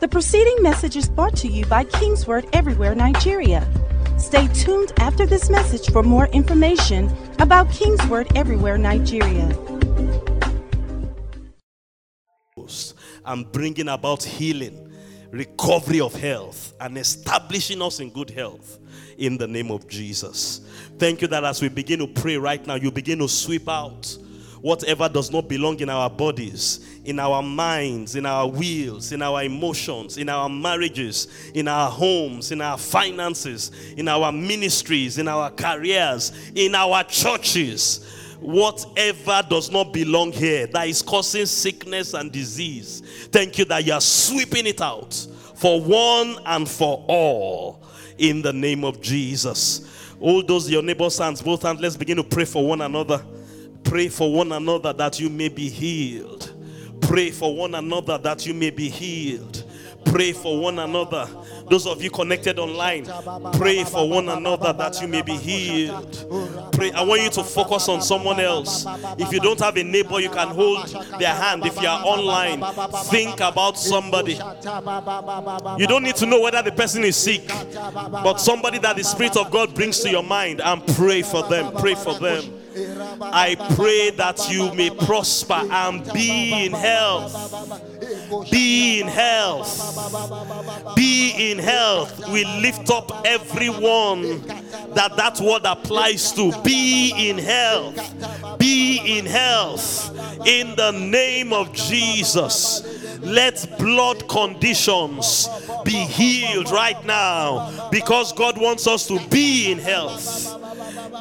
The preceding message is brought to you by Kingsword Everywhere Nigeria. Stay tuned after this message for more information about Kingsword Everywhere Nigeria. And bringing about healing, recovery of health, and establishing us in good health in the name of Jesus. Thank you that as we begin to pray right now, you begin to sweep out whatever does not belong in our bodies, in our minds, in our wills, in our emotions, in our marriages, in our homes, in our finances, in our ministries, in our careers, in our churches. Whatever does not belong here that is causing sickness and disease, thank you that you are sweeping it out for one and for all in the name of Jesus. All those your neighbor's hands, both hands, let's begin to pray for one another. Pray for one another that you may be healed. Pray for one another that you may be healed. Pray for one another. Those of you connected online, pray for one another that you may be healed. Pray. I want you to focus on someone else. If you don't have a neighbor, you can hold their hand. If you are online, think about somebody. You don't need to know whether the person is sick, but somebody that the Spirit of God brings to your mind and pray for them. Pray for them. I pray that you may prosper and be in health. Be in health. Be in health. We lift up everyone that that word applies to. Be in health. Be in health. In the name of Jesus. Let blood conditions be healed right now because God wants us to be in health.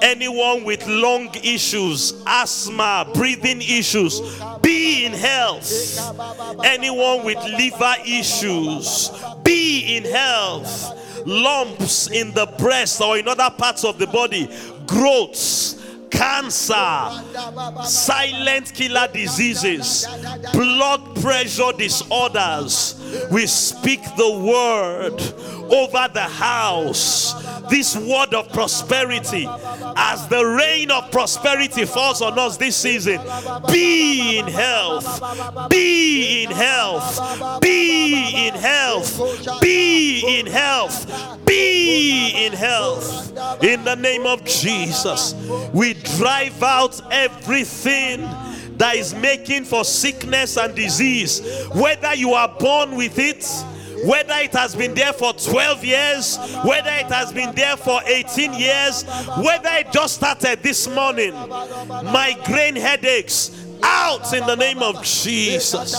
Anyone with lung issues, asthma, breathing issues, be in health. Anyone with liver issues, be in health. Lumps in the breast or in other parts of the body, growths, cancer, silent killer diseases, blood pressure disorders. We speak the word over the house. This word of prosperity, as the rain of prosperity falls on us this season, be in health, be in health, be in health, be in health, be in health. In the name of Jesus, we drive out everything that is making for sickness and disease, whether you are born with it whether it has been there for 12 years, whether it has been there for 18 years, whether it just started this morning, migraine headaches, out in the name of Jesus.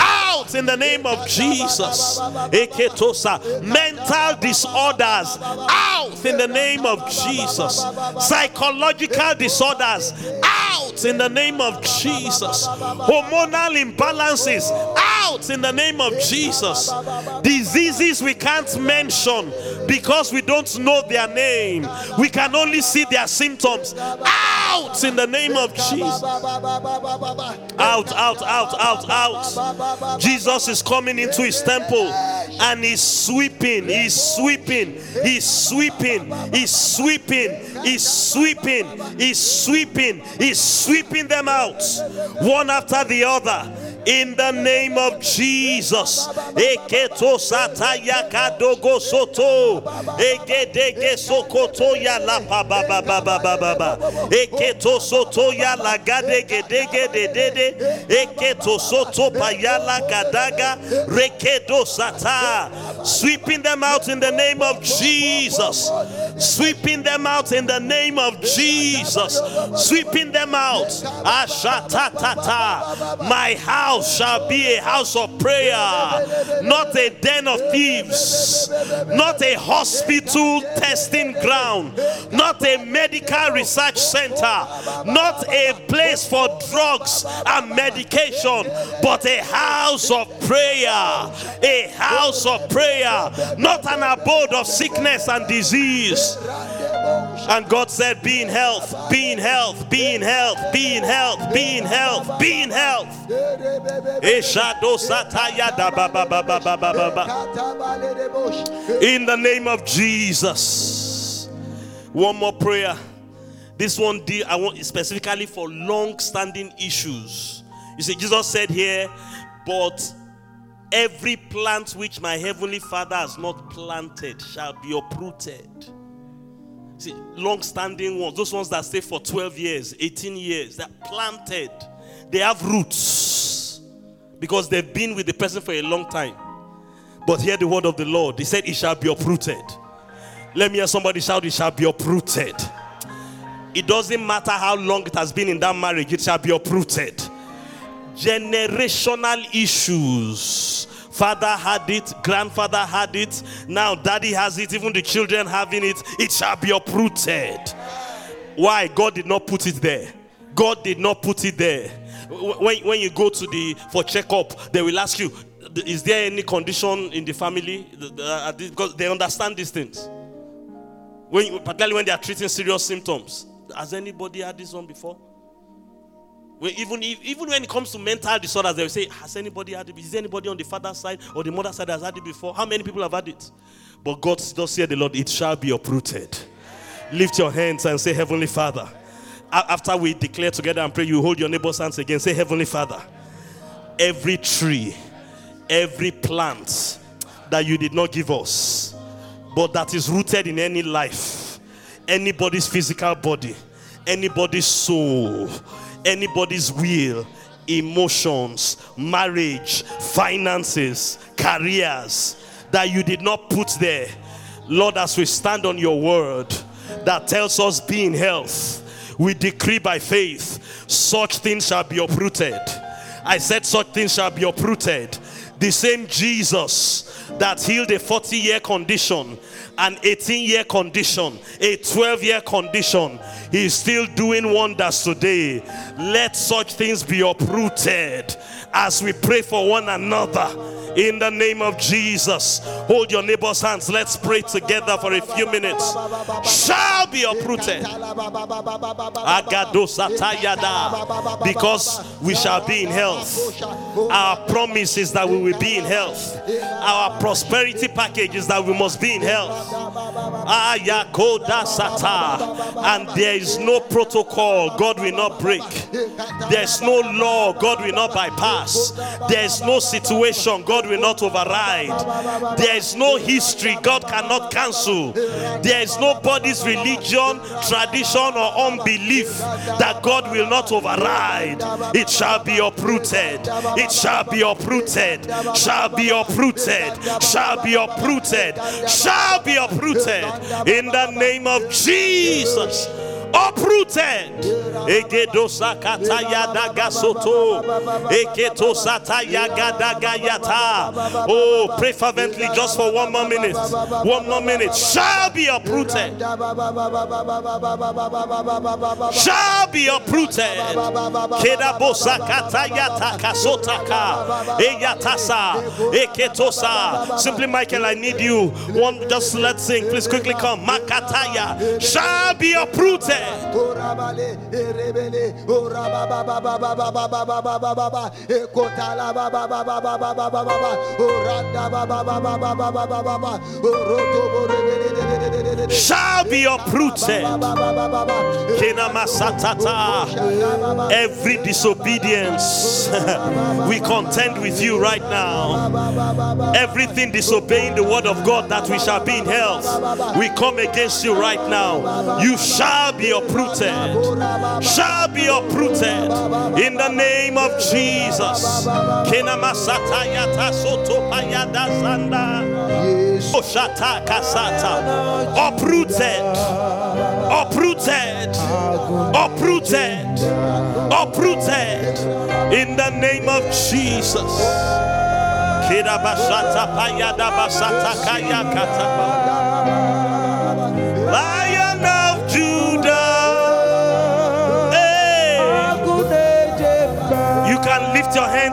Out in the name of Jesus. Eketosa. Mental disorders. Out in the name of Jesus. Psychological disorders. Out in the name of Jesus. Hormonal imbalances. Out in the name of Jesus. Diseases we can't mention because we don't know their name. We can only see their symptoms. Out in the name of Jesus. Out, out, out, out, out. Jesus is coming into his temple and he's sweeping, he's sweeping, he's sweeping, he's sweeping, he's sweeping, he's sweeping, he's sweeping them out one after the other in the name of Jesus. Eketo sataya kadogo soto. Egedege sokoto ya la pa ba ba ba ba ba ba ba. Eketo soto ya la gadege dege de de de. Eketo soto pa ya la gadaga. Rekedo sata. Sweeping them out in the name of Jesus. Sweeping them out in the name of Jesus. Sweeping them out. Ashatatata. My house shall be a house of prayer, not a den of thieves, not a hospital testing ground, not a medical research center, not a place for drugs and medication, but a house of prayer. A house of prayer, not an abode of sickness and disease. And God said, Be in health, be in health, be in health, be in health, be in health, be in health. In the name of Jesus. One more prayer. This one I want specifically for long standing issues. You see, Jesus said here, but Every plant which my heavenly Father has not planted shall be uprooted. See, long standing ones, those ones that stay for 12 years, 18 years, they're planted. They have roots because they've been with the person for a long time. But hear the word of the Lord. He said, It shall be uprooted. Let me hear somebody shout, It shall be uprooted. It doesn't matter how long it has been in that marriage, it shall be uprooted. Generational issues. Father had it, grandfather had it, now daddy has it, even the children having it. It shall be uprooted. Why? God did not put it there. God did not put it there. When, when you go to the for checkup, they will ask you, is there any condition in the family? Uh, because they understand these things. When, particularly when they are treating serious symptoms. Has anybody had this one before? When, even, even when it comes to mental disorders, they will say, Has anybody had it? Is anybody on the father's side or the mother's side has had it before? How many people have had it? But God does say the Lord, it shall be uprooted. Lift your hands and say, Heavenly Father. After we declare together and pray, you hold your neighbor's hands again. Say, Heavenly Father, every tree every plant that you did not give us, but that is rooted in any life, anybody's physical body, anybody's soul, anybody's will, emotions, marriage, finances, careers that you did not put there. Lord, as we stand on your word that tells us be in health, we decree by faith, such things shall be uprooted. I said, such things shall be uprooted the same Jesus that healed a 40 year condition, an 18 year condition, a 12 year condition, He's still doing wonders today. Let such things be uprooted as we pray for one another in the name of Jesus. Hold your neighbor's hands. Let's pray together for a few minutes. Shall be uprooted. Because we shall be in health. Our promise is that we will be in health. Our prosperity package is that we must be in health. And there is no protocol God will not break. There's no law God will not bypass. There's no situation God will not override. There is no history God cannot cancel. There is nobody's religion, tradition, or unbelief that God will not override. It shall be uprooted. It shall be uprooted. Shall be uprooted. Shall be uprooted. Shall be uprooted. In the name of Jesus uprooted. Egedosa kataya dagasoto. Eketosata yagadagayata. Oh, pray fervently just for one more minute. One more minute. Shall be uprooted. Shall be uprooted. Kedabosa katayata kasotaka. Eyatasa. Eketosa. Simply, Michael, I need you. One, just let's sing. Please quickly come. Makataya. Shall be uprooted. Shall be uprooted. Every disobedience, we contend with you right now. Everything disobeying the word of God that we shall be in health, we come against you right now. You shall be uprooted, shall be uprooted in the name of Jesus. Uprooted, uprooted, uprooted, uprooted in the name of Jesus. Kira basata payada basata kaya kataba.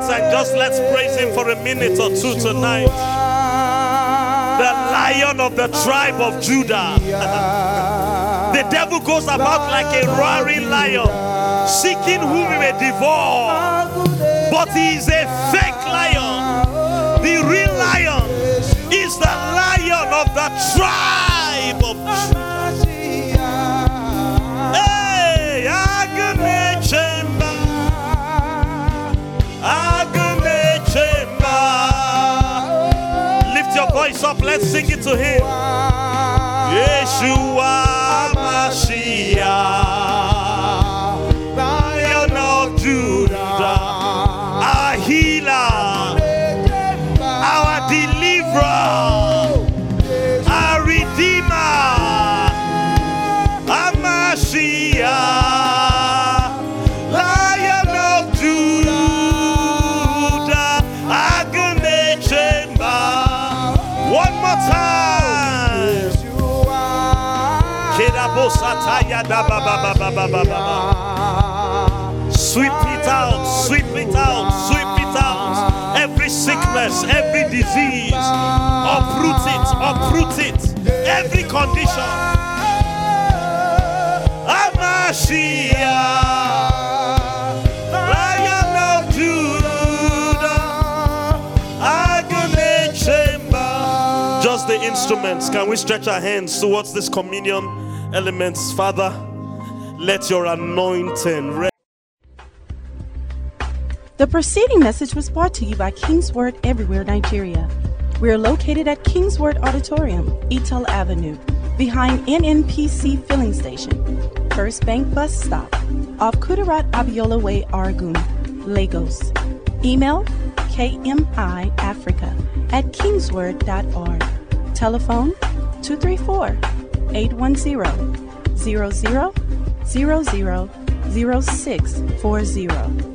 And just let's praise Him for a minute or two tonight. The lion of the tribe of Judah. the devil goes about like a roaring lion, seeking whom he may devour. But he is a fake lion. The real lion Let's sing it to him. Yeshua Mashiach, Sweep it out, sweep it out, sweep it out. Every sickness, every disease, uproot it, uproot it. Every condition. Amashiach, instruments. Can we stretch our hands towards this communion elements, Father? Let your anointing rest. The preceding message was brought to you by Kingsword Everywhere Nigeria. We are located at Kingsword Auditorium, Etel Avenue, behind NNPC Filling Station, First Bank Bus Stop, off Kudirat Abiola Way, Oregun, Lagos. Email kmiafrica at kingsword.org. Telephone 234 810 00 00 0640.